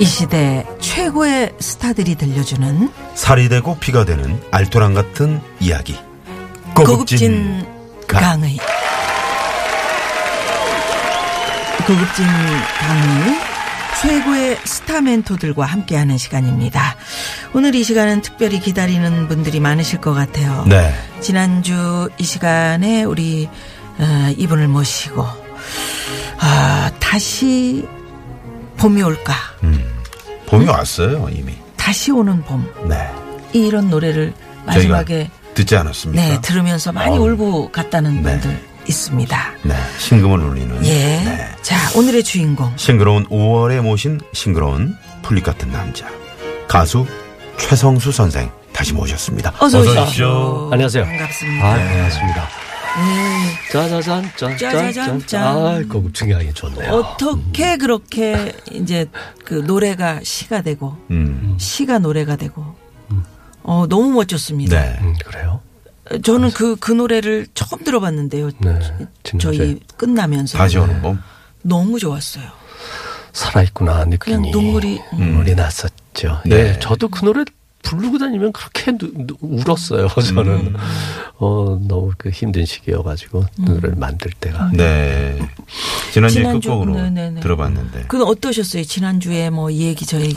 이 시대 최고의 스타들이 들려주는 살이 되고 피가 되는 알토란 같은 이야기. 고급진 강. 강의 고급진 강의 최고의 스타 멘토들과 함께하는 시간입니다. 오늘 이 시간은 특별히 기다리는 분들이 많으실 것 같아요. 네. 지난주 이 시간에 우리 어, 이분을 모시고 아, 다시 봄이 올까? 봄이 왔어요, 이미. 다시 오는 봄 네. 이런 노래를 마지막에 듣지 않았습니까? 네 들으면서 많이 어우. 울고 갔다는 네. 분들 있습니다. 네. 신금을 울리는. 예. 네. 자 오늘의 주인공 싱그러운 5월에 모신 싱그러운 풀잎 같은 남자. 가수 최성수 선생 다시 모셨습니다. 어서, 오십시오. 오십시오. 안녕하세요. 반갑습니다. 아, 반갑습니다. 네. 짜자잔, 짠, 짜자잔, 짠. 아, 고급진 강이 좋네요. 어떻게 그렇게 이제 그 노래가 시가 되고 음. 시가 노래가 되고 어 너무 멋졌습니다. 네. 음, 그래요? 저는 그 그 노래를 처음 들어봤는데요. 네. 저희 끝나면서 다시 오는 봄. 너무 좋았어요. 살아있구나, 느낌이. 그냥 눈물이 음. 눈물이 났었죠. 네. 예, 저도 그 노래 부르고 다니면 그렇게 누, 누- 울었어요, 저는. 음. 어, 너무 그 힘든 시기여가지고, 노래를 만들 때가. 네. 지난주에 지난주, 끝곡으로 네네네. 들어봤는데. 그 어떠셨어요? 지난주에 뭐 이 얘기 저 얘기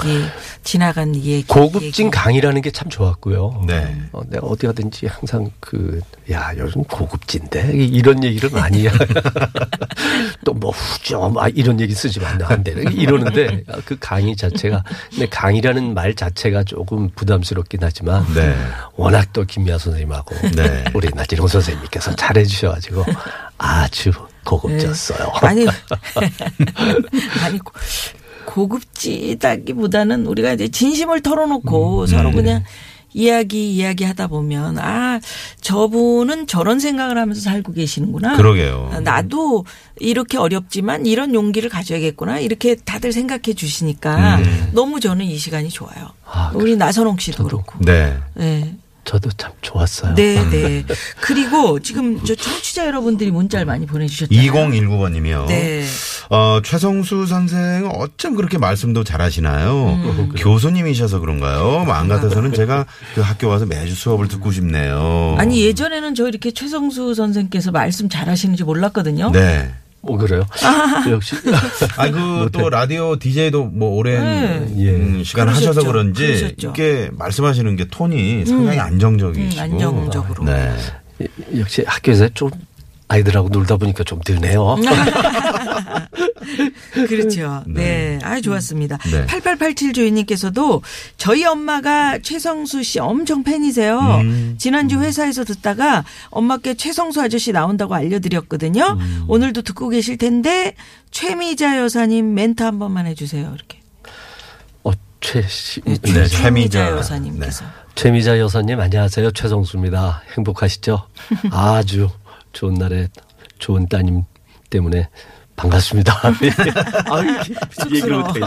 지나간 이 얘기 고급진 얘기. 강이라는 게 참 좋았고요. 네. 어, 내가 어디 가든지 항상 그, 야, 요즘 고급진데? 이런 얘기를 많이. 또 뭐 후죠. 아, 이런 얘기 쓰지 말면 안 돼. 이러는데 그 강의 자체가, 근데 강의라는 말 자체가 조금 부담스럽긴 하지만. 네. 워낙 또 김미아 선생님하고 네. 우리 나지롱 선생님께서 잘해주셔가지고 아주 고급졌어요. 네. 아니 아니 고- 고급지다기보다는 우리가 이제 진심을 음. 털어놓고 네. 서로 그냥 이야기 이야기 하다 보면 아 저분은 저런 생각을 하면서 살고 계시는구나. 그러게요. 아, 나도 이렇게 어렵지만 이런 용기를 가져야겠구나 이렇게 다들 생각해 주시니까 음. 너무 저는 이 시간이 좋아요. 아, 우리 나선홍 씨도 그렇고. 네. 네. 저도 참 좋았어요. 네, 네. 그리고 지금 저 청취자 여러분들이 문자를 많이 보내주셨잖아요. 2019번님이요. 네. 어, 최성수 선생은 어쩜 그렇게 말씀도 잘하시나요? 음. 교수님이셔서 그런가요? 마음 같아서는 제가 그 학교 와서 매주 수업을 듣고 싶네요. 아니 예전에는 저 이렇게 최성수 선생께서 말씀 잘하시는지 몰랐거든요. 네. 뭐 그래요? 역시 아 그 또 라디오 DJ도 뭐 오랜 네. 음, 시간 그러셨죠. 하셔서 그런지 그러셨죠. 이렇게 말씀하시는 게 톤이 상당히 안정적이시고. 음, 안정적으로. 네. 역시 학교에서 좀 아이들하고 놀다 보니까 좀 드네요. 그렇죠. 네. 아 좋았습니다. 네. 8887 주인님께서도 저희 엄마가 최성수 씨 엄청 팬이세요. 음. 지난주 회사에서 듣다가 엄마께 최성수 아저씨 나온다고 알려드렸거든요. 음. 오늘도 듣고 계실 텐데 최미자 여사님 멘트 한 번만 해주세요. 이렇게. 어, 최 씨, 네, 최미자 최미자. 여사님께서. 최미자 여사님 안녕하세요. 최성수입니다. 행복하시죠? 아주 좋은 날에 좋은 따님 때문에 반갑습니다. 아, 얘기를 못했지.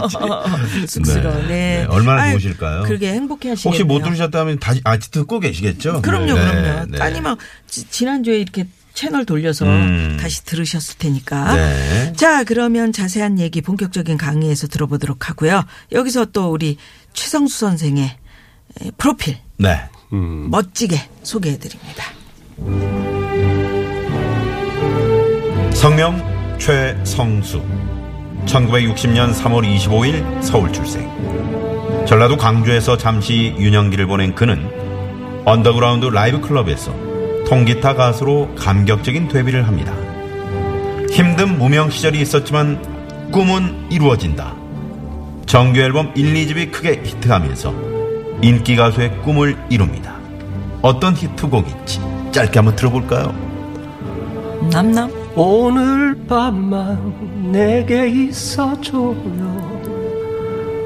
쑥스러워. 네. 네. 네, 얼마나 아유, 좋으실까요? 그러게 행복해 하시겠네요. 혹시 못 들으셨다면 다시 아 듣고 계시겠죠? 그럼요, 네, 그럼요. 네. 따님하고 지- 지난주에 이렇게 채널 돌려서 음. 다시 들으셨을 테니까. 네. 자, 그러면 자세한 얘기 본격적인 강의에서 들어보도록 하고요. 여기서 또 우리 최성수 선생의 에, 프로필 네. 음. 멋지게 소개해 드립니다. 성명 최성수. 1960년 3월 25일 서울 출생. 전라도 광주에서 잠시 유년기를 보낸 그는 언더그라운드 라이브 클럽에서 통기타 가수로 감격적인 데뷔를 합니다. 힘든 무명 시절이 있었지만 꿈은 이루어진다. 정규 앨범 1, 2집이 크게 히트하면서 인기 가수의 꿈을 이룹니다. 어떤 히트곡인지 짧게 한번 들어볼까요? 남남. 오늘 밤만 내게 있어줘요.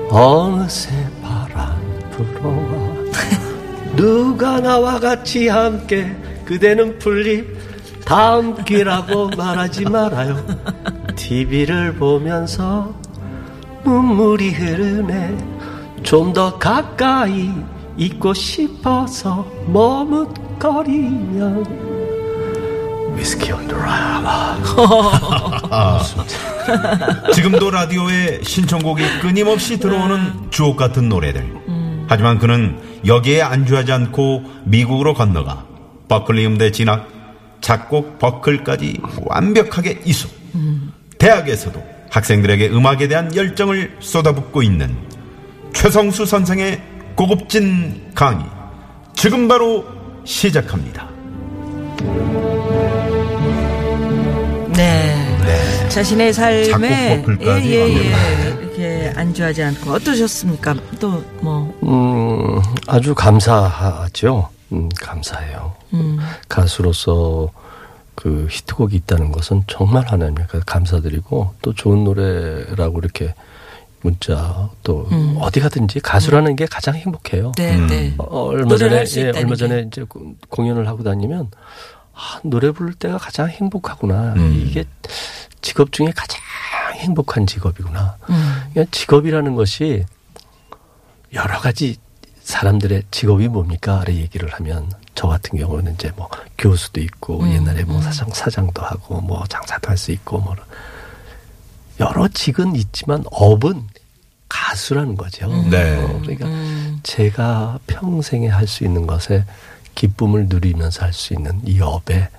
어느새 바람 불어와. 누가 나와 같이 함께 그대는 풀립 다음 기라고 말하지 말아요. TV를 보면서 눈물이 흐르네. 좀 더 가까이 있고 싶어서 머뭇거리면 위스키 온 드라마 지금도 라디오에 신청곡이 끊임없이 들어오는 주옥 같은 노래들. 하지만 그는 여기에 안주하지 않고 미국으로 건너가 버클리 음대 진학, 작곡 버클까지 완벽하게 이수. 대학에서도 학생들에게 음악에 대한 열정을 쏟아붓고 있는 최성수 선생의 고급진 강의. 지금 바로 시작합니다. 자신의 삶에 작곡 버클까지 예, 예, 예. 이렇게 안주하지 않고 어떠셨습니까? 또 뭐. 음, 아주 감사하죠. 음, 감사해요. 가수로서 그 히트곡이 있다는 것은 정말 하나님께 감사드리고 또 좋은 노래라고 이렇게 문자 또 어디 가든지 가수라는 게 가장 행복해요. 네, 음. 네. 어, 얼마 전에 예, 얼마 게. 전에 이제 고- 공연을 하고 다니면 아, 노래 부를 때가 가장 행복하구나. 음. 이게 직업 중에 가장 행복한 직업이구나. 음. 그러니까 직업이라는 것이 여러 가지 사람들의 직업이 뭡니까? 를 얘기를 하면 저 같은 경우는 이제 뭐 교수도 있고 음, 옛날에 뭐 사장 사장도 하고 뭐 장사도 할 수 있고 뭐 여러 직은 있지만 업은 가수라는 거죠. 네. 어, 그러니까 음. 제가 평생에 할 수 있는 것에 기쁨을 누리면서 할 수 있는 이 업에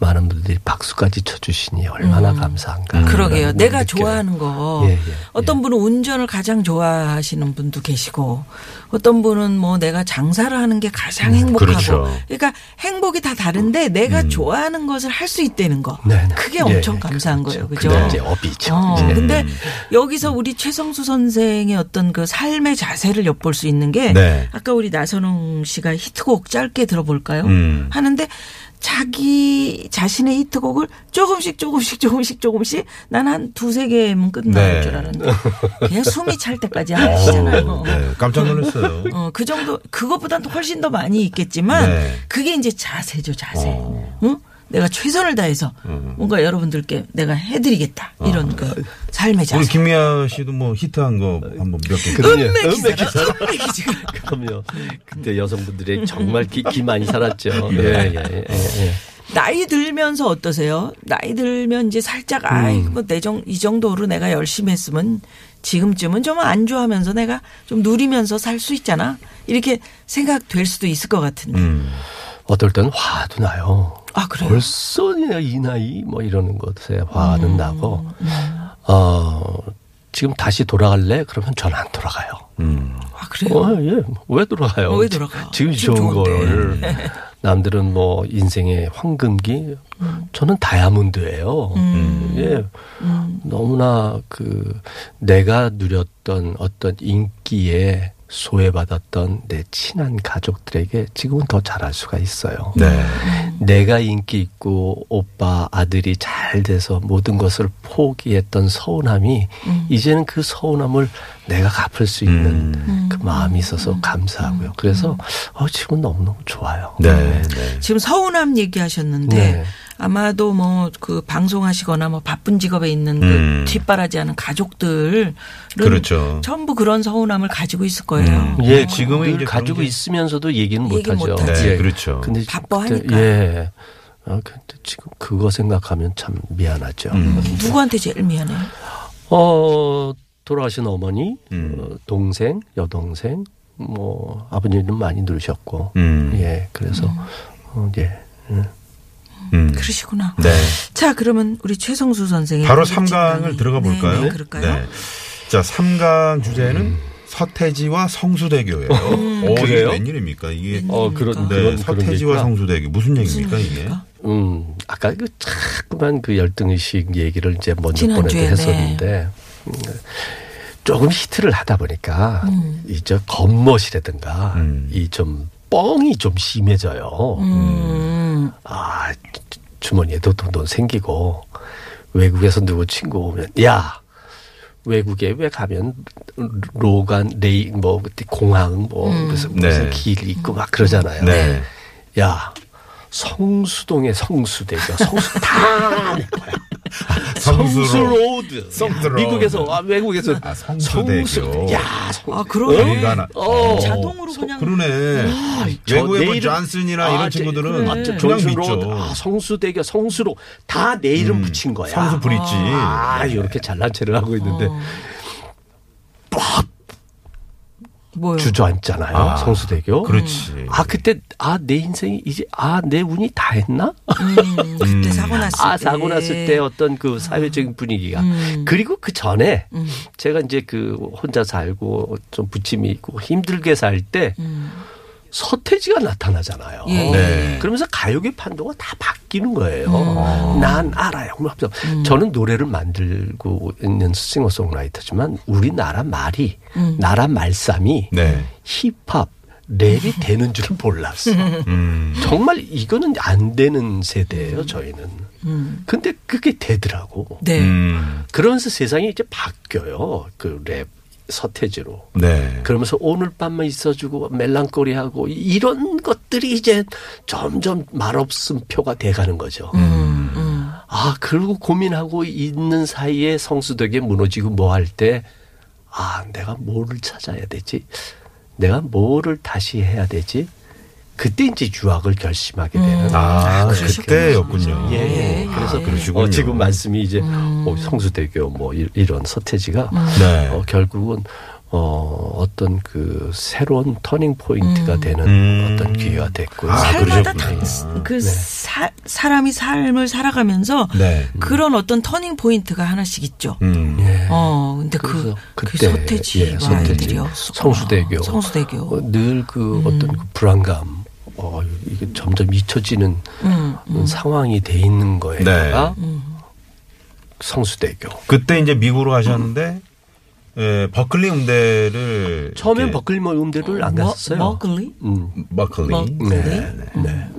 많은 분들이 박수까지 쳐주시니 얼마나 감사한가. 음. 그러게요. 내가 느껴요. 좋아하는 거. 예, 예, 어떤 분은 운전을 가장 좋아하시는 분도 계시고, 어떤 분은 뭐 내가 장사를 하는 게 가장 행복하고. 그렇죠. 그러니까 행복이 다 다른데 내가 좋아하는 것을 할 수 있다는 거. 네, 네. 그게 예, 엄청 예, 감사한 그렇죠. 거예요. 그죠? 그게 이제 업이죠. 어. 근데 음. 여기서 우리 최성수 선생의 어떤 그 삶의 자세를 엿볼 수 있는 게 네. 아까 우리 나선홍 씨가 히트곡 짧게 들어볼까요? 음. 하는데 자기 자신의 히트곡을 조금씩 조금씩 조금씩 조금씩 난 한 두세 개면 끝날 네. 줄 알았는데 그냥 숨이 찰 때까지 하시잖아요. 네, 깜짝 놀랐어요. 어, 그 정도, 그것보다는 훨씬 더 많이 있겠지만, 네. 그게 이제 자세죠, 자세. 어. 응? 내가 최선을 다해서 음. 뭔가 여러분들께 내가 해드리겠다. 이런 그 삶의 우리 자세. 김미아 씨도 뭐 히트한 거 한번 몇 개. 기사라, 기사. 음메 기사라. 그럼요. 그때 여성분들이 정말 기, 기 많이 살았죠. 예, 예, 예, 예. 나이 들면서 어떠세요? 나이 들면 이제 살짝 아이 음. 뭐 내정 이 정도로 내가 열심히 했으면 지금쯤은 좀 안주하면서 내가 좀 누리면서 살 수 있잖아. 이렇게 생각될 수도 있을 것 같은데. 음. 어떨 때는 화도 나요. 아 그래요? 벌써 내가 이 나이 뭐 이러는 것에 화는 음, 나고 어 지금 다시 돌아갈래? 그러면 전 안 돌아가요. 음. 아 그래요? 어, 예. 왜 돌아가요? 어, 왜 돌아가? 지금 지금 좋은. 걸 남들은 뭐 인생의 황금기 음. 저는 다이아몬드예요. 예. 너무나 그 내가 누렸던 어떤 인기에 소외받았던 내 친한 가족들에게 지금은 더 잘할 수가 있어요. 네. 내가 인기 있고 오빠 아들이 잘 돼서 모든 것을 포기했던 서운함이 이제는 그 서운함을 내가 갚을 수 있는 음. 그 마음이 있어서 감사하고요. 그래서 어, 지금 너무너무 좋아요. 네. 네. 지금 서운함 얘기하셨는데 네. 아마도 뭐 그 방송하시거나 뭐 바쁜 직업에 있는 음. 그 뒷바라지 하는 가족들은 그렇죠. 전부 그런 서운함을 가지고 있을 거예요. 음. 예, 지금은 지금은 이제 가지고 그런 게- 있으면서 얘기는 얘기 못하죠. 못하지. 네, 그렇죠. 근데 바빠 그때, 하니까. 예. 아, 근데 지금 그거 생각하면 참 미안하죠. 음. 누구한테 제일 미안해요? 어, 돌아가신 어머니, 음. 어, 동생, 여동생, 뭐, 아버님은 많이 누르셨고, 음. 예, 그래서, 어, 예. 음. 음. 그러시구나. 네. 자, 그러면 우리 최성수 선생의 바로 고급진 3강을 강의. 들어가 볼까요? 네, 네, 그럴까요? 자, 3강 주제는 서태지와 성수대교예요. 오, 이게 그래요? 웬일입니까? 이게 어, 그런, 네, 그런, 게 서태지와. 성수대교 무슨 얘기입니까 이게? 얘기입니까? 음, 아까 그 자꾸만 그 열등 의식 얘기를 이제 먼저 보내도 했었는데, 음, 조금 히트를 하다 보니까 이저 겉멋이라든가 음. 이좀 뻥이 좀 심해져요. 음. 아 주- 주머니에도 돈 돈 생기고 외국에서 누구 친구 오면 야 외국에 왜 가면 로간 레이 뭐 그때 공항 뭐 무슨 무슨 네. 길 있고 막 그러잖아요. 네. 야 성수동의 성수대교 성수 다 내 거야. 성수로. 성수 road. 성수 road. 미국에서 아, 외국에서 아, 성수대교. 야, 성, 아, 그러네. 저희가 나- 어. 자동으로 그냥 그러네. 저 외국의 뭐 존슨이나 아, 이런 제- 친구들은 그래. 그냥 존슨 bridge. Road, 아, 성수대교, 성수로 다 내 이름 음, 붙인 거야. 성수 bridge. 아, 네. 이렇게 잘난 체를 하고 있는데 어. 뭐요? 주저앉잖아요. 아, 성수대교. 그렇지. 아 그때 아 내 인생이 이제 아 내 운이 다 했나? 음, 그때 사고 났을 때. 아 사고 났을 때 어떤 그 사회적인 분위기가 음. 그리고 그 전에 음. 제가 이제 그 혼자 살고 좀 부침이 있고 힘들게 살때 음. 서태지가 나타나잖아요. 예. 네. 그러면서 가요계 판도가 다 바뀌는 거예요. 음. 난 알아요. 그러면서 저는 노래를 만들고 있는 싱어송라이터지만 우리나라 말이 음. 나라 말싸움이 네. 힙합 랩이 되는 줄 몰랐어. 음. 정말 이거는 안 되는 세대예요, 저희는. 음. 근데 그게 되더라고. 네. 음. 그러면서 세상이 이제 바뀌어요. 그 랩 서태지로. 네. 그러면서 오늘 밤만 있어주고 멜랑거리하고 이런 것들이 이제 점점 말없음 표가 돼가는 거죠. 음, 음. 아, 그리고 고민하고 있는 사이에 성수덕에 무너지고 뭐 할 때, 아, 내가 뭐를 찾아야 되지? 내가 뭐를 다시 해야 되지? 그때 이제 유학을 결심하게 되는. 아, 그러셨군요. 그때였군요. 예, 예. 예. 그래서 그러시군요. 어, 지금 말씀이 이제 어, 성수대교 뭐 이- 이런 서태지가 네. 어, 결국은 어, 어떤 그 새로운 turning point가 되는 음. 어떤 기회가 됐고요. 아, 살마다. 다, 그 사, 사람이 삶을 살아가면서 네. 그런 어떤 turning point가 하나씩 있죠. 음. 예. 어, 근데 그, 그 그때 서태지가 예, 서태지, 아이들이요. 성수대교, 성수대교. 어, 늘그 어떤 그 불안감, 어, 이게 점점 잊혀지는 음, 상황이 돼 있는 거에다가 네. 성수대교. 그때 이제 미국으로 가셨는데 예, 버클리 음대를 처음엔 버클리 뭐 음대를 안 갔었어요. 머글리? 음, 버클리. 버클리? 네, 네.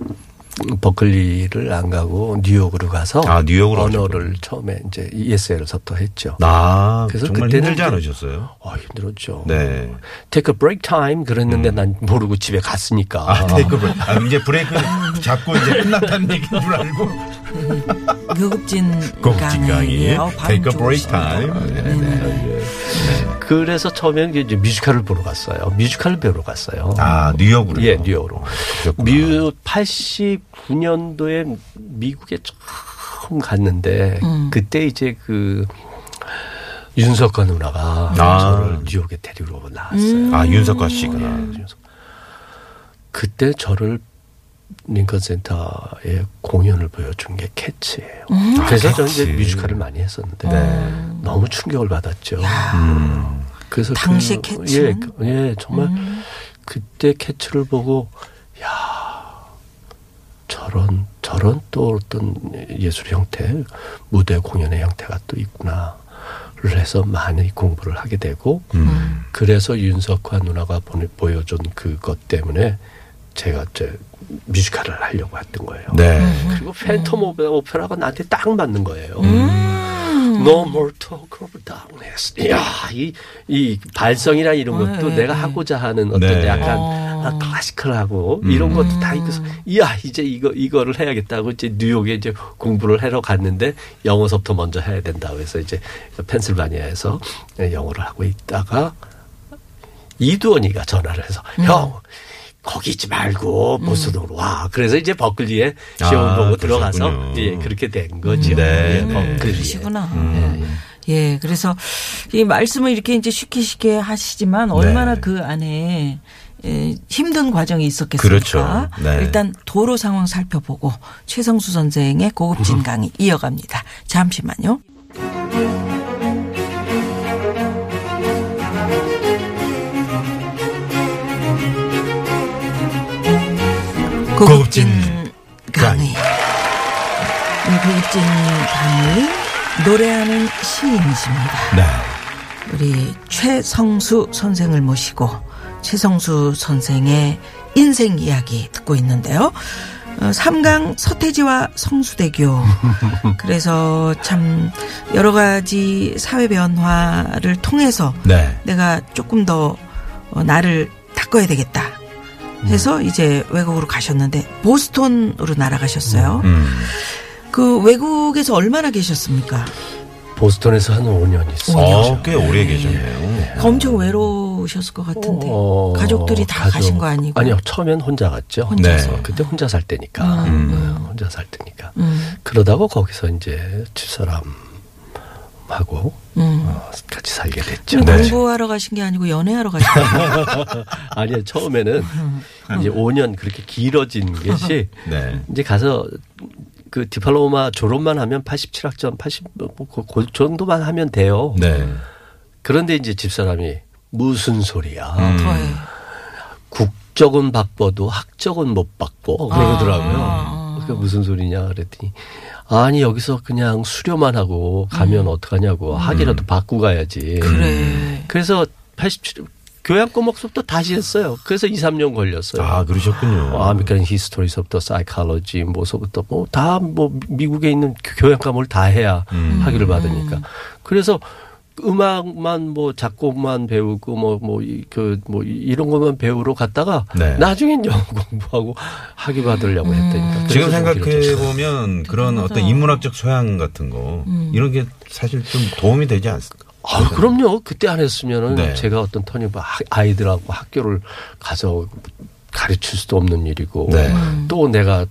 버클리를 안 가고 뉴욕으로 가서 아, 뉴욕으로 언어를 처음에 이제 ESL서부터 했죠. 아, 그래서 정말 그때는 힘들지 않으셨어요? 아, 힘들었죠. 네. Take a break time 그랬는데 난 모르고 집에 갔으니까. 아, Take break. 아, 이제 브레이크 잡고 이제 끝났다는 얘기인 줄 알고. 고급진 고급진 강의. 어, 발음 Take a break time. 네, 네. 그래서 처음에는 이제 뮤지컬을 보러 갔어요. 뮤지컬을 배우러 갔어요. 아, 뉴욕으로. 예, 뉴욕으로. 뮤 89년도에 미국에 처음 갔는데 음. 그때 이제 그 윤석화 누나가 아. 저를 뉴욕에 데리러 나왔어요. 아, 윤석화 씨가. 그때 저를 링컨 센터에 공연을 보여준 게 Cats예요. 그래서 아, 저는 이제 Cats. 뮤지컬을 많이 했었는데 네. 너무 충격을 받았죠. 음. 그래서 당시 그, Cats는? 예, 그- 예, 정말 그때 Cats를 보고 야 저런 저런 또 어떤 예술 형태 무대 공연의 형태가 또 있구나 를 해서 많이 공부를 하게 되고 음. 그래서 윤석화 누나가 보내, 보여준 그것 때문에 제가 이제 뮤지컬을 하려고 했던 거예요. 네. 그리고 팬텀 오페라, 오페라가 나한테 딱 맞는 거예요. 음. No more talk of darkness. 이야, 이, 이 발성이나 이런 것도 네, 내가 네. 하고자 하는 어떤 네. 약간 어. 아, 클래시컬하고 이런 것도 다 이거서 이야, 이제 이거, 이거를 해야겠다고 이제 뉴욕에 이제 공부를 하러 갔는데 영어서부터 먼저 해야 된다고 해서 이제 펜실바니아에서 영어를 하고 있다가 이두원이가 전화를 해서 형, 거기 있지 말고 보스동으로 와. 그래서 이제 버클리에 시험 아, 보고 들어가서. 예, 그렇게 된 거죠. 네, 예, 네. 그러시구나. 예, 그래서 이 말씀을 이렇게 이제 쉽게 쉽게 하시지만 얼마나 네. 그 안에 에, 힘든 과정이 있었겠습니까? 그렇죠. 네. 일단 도로 상황 살펴보고 최성수 선생의 고급진 강의 이어갑니다. 잠시만요. 고급진 강의. 이 고급진 강의 노래하는 시인이십니다. 네. 우리 최성수 선생을 모시고 최성수 선생의 인생 이야기 듣고 있는데요. 어, 삼강 서태지와 성수대교. 그래서 참 여러 가지 사회 변화를 통해서 네. 내가 조금 더 어, 나를 닦아야 되겠다. 해서 이제 외국으로 가셨는데 보스턴으로 날아가셨어요. 음. 그 외국에서 얼마나 계셨습니까? 보스턴에서 한 5년 있어요. 어, 꽤 오래 계셨네요. 엄청 외로우셨을 것 같은데 어, 가족들이 다 가족- 가신 거 아니고? 아니요, 처음엔 혼자 갔죠. 혼자서. 네. 그때 혼자 살 때니까. 음. 음, 혼자 살 때니까. 음, 그러다가 거기서 이제 집사람 하고 음. 어, 같이 살게 됐죠. 네. 공부하러 가신 게 아니고 연애하러 가신 거예요. 아니요, 처음에는 이제 5년 그렇게 길어진 것이 네. 이제 가서 그 디플로마 졸업만 하면 87학점 80, 뭐, 그, 그 정도만 하면 돼요. 네. 그런데 이제 집사람이 무슨 소리야. 음. 더해. 국적은 바꿔도 학적은 못 바꿔 그러더라고요. 아. 그러니까 무슨 소리냐 그랬더니 아니 여기서 그냥 수료만 하고 가면 어떡하냐고 학위라도 받고 가야지. 음. 그래. 그래서 87 교양 과목 수업도 다시 했어요. 그래서 2, 3년 걸렸어요. 아, 그러셨군요. 어, 아메리칸 히스토리서부터 사이칼로지 뭐서부터 뭐다뭐 미국에 있는 교양 과목을 다 해야 음. 학위를 받으니까. 그래서 음악만 뭐 작곡만 배우고 뭐 뭐그뭐 이런 것만 배우러 갔다가 네. 나중엔 영어 공부하고 학위 받으려고 했다니까. 지금 생각해. 보면 그런 어떤 인문학적 소양 같은 거 이런 게 사실 좀 도움이 되지 않습니까? 아, 그럼요. 그때 안 했으면은 네. 제가 어떤 터닝 아이들하고 학교를 가서 가르칠 수도 없는 일이고 네. 또 내가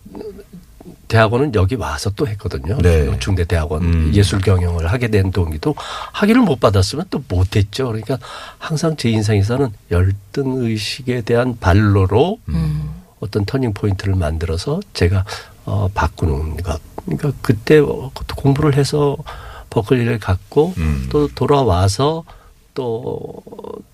대학원은 여기 와서 또 했거든요. 네. 중대 대학원 음. 예술 경영을 하게 된 동기도 학위를 못 받았으면 또 못했죠. 그러니까 항상 제 인생에서는 열등 의식에 대한 발로로 음. 어떤 터닝 포인트를 만들어서 제가 어 바꾸는 것. 그러니까 그때 어, 공부를 해서 버클리를 갔고 음. 또 돌아와서 또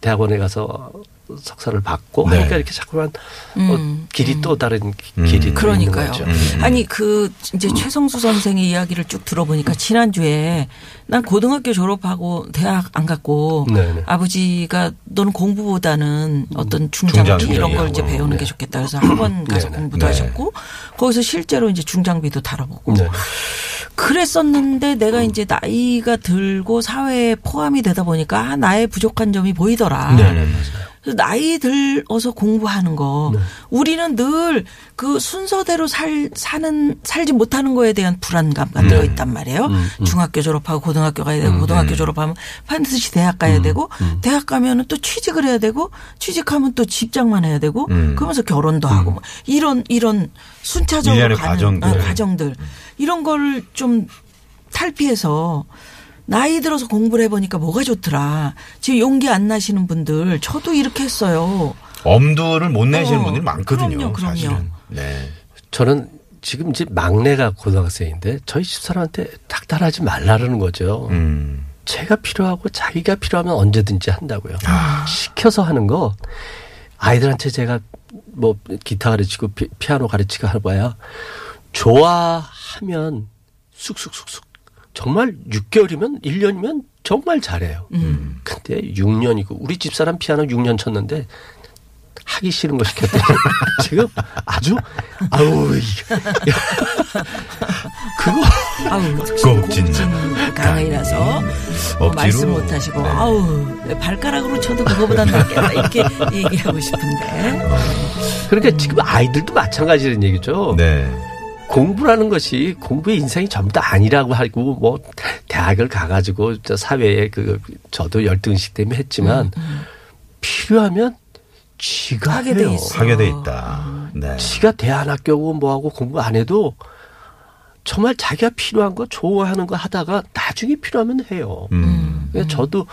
대학원에 가서 석사를 받고 네. 하니까 이렇게 자꾸만 음. 어, 길이 또 다른 기- 음. 길이 또 그러니까요. 거죠. 아니 그 이제 최성수 선생의 이야기를 쭉 들어보니까 지난 주에 난 고등학교 졸업하고 대학 안 갔고 네네. 아버지가 너는 공부보다는 어떤 중장비 중장비 이런 걸 이제 하고. 배우는 게 좋겠다 그래서 학원 가서 네네. 공부도 네. 하셨고 거기서 실제로 이제 중장비도 다뤄보고 네. 그랬었는데 내가 이제 나이가 들고 사회에 포함이 되다 보니까 아, 나의 부족한 점이 보이더라. 나이 들어서 공부하는 거 네. 우리는 늘 그 순서대로 살 사는 살지 못하는 거에 대한 불안감 같은 네. 거 있단 말이에요. 음, 음. 중학교 졸업하고 고등학교 가야 되고 고등학교 졸업하면 반드시 대학 가야 되고 대학 가면은 또 취직을 해야 되고 취직하면 또 직장만 해야 되고 음. 그러면서 결혼도 하고 뭐 이런 이런 순차적으로 가는 과정들. 아, 과정들 이런 걸 좀 탈피해서 나이 들어서 공부를 해보니까 뭐가 좋더라. 지금 용기 안 나시는 분들 저도 이렇게 했어요. 엄두를 못 내시는 어, 분들이 많거든요. 그럼요, 그럼요. 사실은. 네. 저는 지금 이제 막내가 고등학생인데 저희 집사람한테 닥달하지 말라는 거죠. 음. 제가 필요하고 자기가 필요하면 언제든지 한다고요. 아. 시켜서 하는 거 아이들한테 제가 뭐 기타 가르치고 피, 피아노 가르치고 해봐야 좋아하면 쑥쑥쑥쑥 정말 6개월이면 1년이면 정말 잘해요. 음. 근데 6년이고 우리 집사람 피아노 6년 쳤는데 하기 싫은 거 시켰더니 지금 아주 아우 그거 아우 강의라서 어, 억지로. 말씀 못 하시고 네. 아우 발가락으로 쳐도 그거보단 낫겠다 이렇게 얘기하고 싶은데 그러니까 지금 아이들도 마찬가지라는 얘기죠. 네. 공부라는 것이 공부의 인생이 전부 다 아니라고 하고 뭐 대학을 가가지고 저 사회에 그 저도 열등식 때문에 했지만 필요하면 지가 음, 하게 돼 해요. 있어. 하게 돼 있다. 네. 지가 대안학교고 뭐하고 공부 안 해도 정말 자기가 필요한 거 좋아하는 거 하다가 나중에 필요하면 해요. 음. 그러니까 저도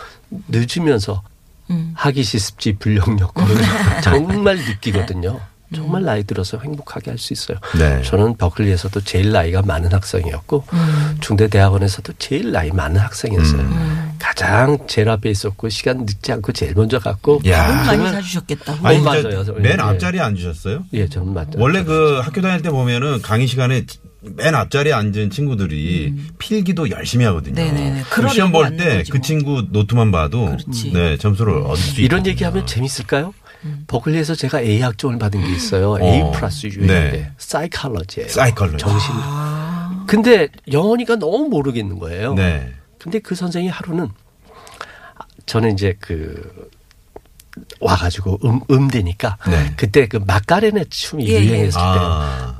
늦으면서 음. 하기 시습지 불력력을 정말 느끼거든요. 정말 음. 나이 들어서 행복하게 할 수 있어요. 네. 저는 버클리에서도 제일 나이가 많은 학생이었고 음. 중대 대학원에서도 제일 나이 많은 학생이었어요. 음. 가장 제일 앞에 있었고 시간 늦지 않고 제일 먼저 갔고 야. 많이 사주셨겠다. 아니, 맞아요. 맨 예, 예. 앞자리에 앉으셨어요? 예, 저는 맞죠. 원래 그 학교 다닐 때 보면은 강의 시간에 맨 앞자리에 앉은 친구들이 음. 필기도 열심히 하거든요. 네, 네. 네네. 시험 볼 때 그 친구 노트만 봐도 그렇지. 네, 점수를 얻을 수 이런 있거든요. 얘기하면 재밌을까요? 음. 버클리에서 제가 A 학종을 받은 게 있어요. 음. A 어. 플러스 유인데 네. 사이칼러지예요. 사이칼러지. 정신. 아. 근데 영어니까 너무 모르겠는 거예요. 네. 근데 그 선생이 하루는 저는 이제 그 와가지고 음, 음대니까 네. 그때 그 마카레네 춤이 예, 예. 유행했을때 아.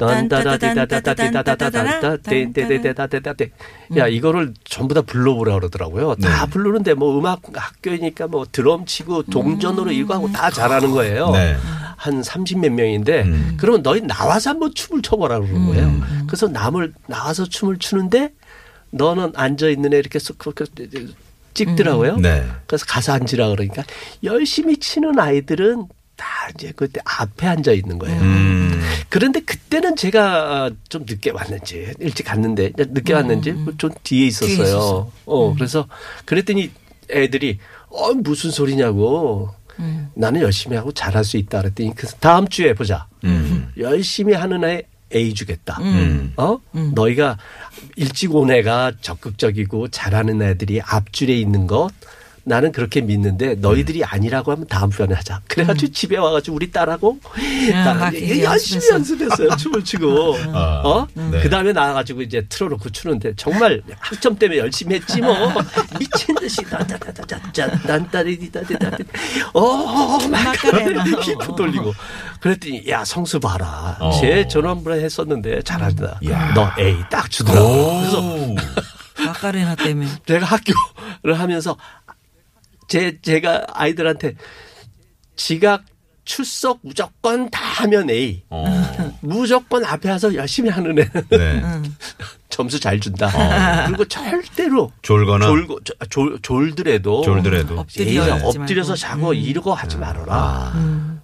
야, 이거를 전부 다 불러보라 그러더라고요. 네. 다 부르는데 뭐 음악 학교이니까 뭐 드럼 치고 동전으로 음. 이거 하고 다 잘하는 거예요. 네. 한30몇 명인데 음. 그러면 너희 나와서 한번 춤을 춰봐라 그러는 음. 거예요. 음. 그래서 남을 나와서 춤을 추는데 너는 앉아있는 애 이렇게 쏙 찍더라고요. 네. 그래서 가서 앉으라 그러니까 열심히 치는 아이들은 다 이제 그때 앞에 앉아 있는 거예요. 음. 그런데 그때는 제가 좀 늦게 왔는지 일찍 갔는데 늦게 왔는지 좀 뒤에 있었어요. 뒤에. 어 그래서 그랬더니 애들이 어 무슨 소리냐고. 나는 열심히 하고 잘할 수 있다 그랬더니 그래서 다음 주에 보자. 음. 열심히 하는 애 A 주겠다. 음. 어? 너희가 일찍 온 애가 적극적이고 잘하는 애들이 앞줄에 있는 것 나는 그렇게 믿는데 너희들이 아니라고 하면 다음 편에 하자. 그래가지고 집에 와가지고 우리 딸하고 나막 열심히 연습해서. 연습했어요. 춤을 추고. 아, 어? 네. 그 다음에 나와가지고 이제 틀어놓고 추는데 정말 학점 때문에 열심히 했지 뭐. 미친 듯이 난따리디다디다디. 어, 마카레나. 막 히프 돌리고. 그랬더니 야 성수 봐라. 어. 제 전원부에 했었는데 잘한다. 야. 너 A 딱 주더라고. 그래서 오. 마카레나 때문에. 제가 학교를 하면서 제 제가 아이들한테 지각 출석 무조건 다 하면 A. 어. 무조건 앞에 와서 열심히 하는 애는 네. 점수 잘 준다. 그리고 절대로 졸거나 졸고 졸, 졸, 졸더라도 졸더라도 엎드려. 엎드려서 자고 이러고 하지 말아라. 아.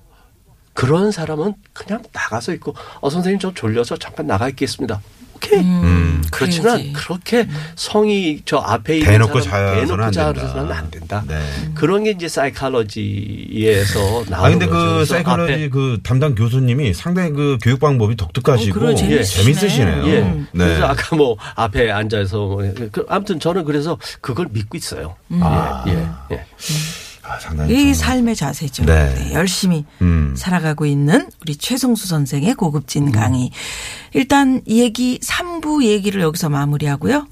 그런 사람은 그냥 나가서 있고 어 선생님 저 졸려서 잠깐 나가 있겠습니다. 오케이. 음. 그렇지만 그래야지. 그렇게 성이 저 앞에 있는 대놓고 사람 대놓고 된다. 안 된다. 네. 그런 게 이제 사이칼러지에서 나오는 아 근데 거죠. 그 앞에 그 담당 교수님이 상당히 그 교육 방법이 독특하시고 어, 재밌으시네. 재밌으시네요. 예. 네. 그래서 아까 뭐 앞에 앉아서 뭐 그, 아무튼 저는 그래서 그걸 믿고 있어요. 아. 예, 예, 예. 아, 상당히 이 좀- 삶의 자세죠. 네. 네, 열심히 음. 살아가고 있는 우리 최성수 선생의 고급진 강의. 일단 이 얘기 3부 얘기를 여기서 마무리하고요.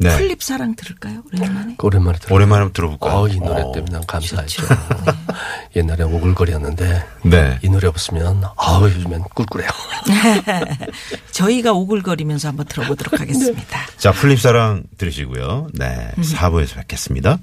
네. 풀잎 사랑 들을까요? 오랜만에. 오랜만에 들어. 오랜만에 들어볼까요? 어, 이 노래 어. 때문에 난 감사했죠. 좋죠. 옛날에 오글거렸는데 네. 이 노래 없으면 아우 요즘엔 꿀꿀해요. 저희가 오글거리면서 한번 들어보도록 하겠습니다. 자, 풀잎사랑 들으시고요. 네. 4부에서 뵙겠습니다.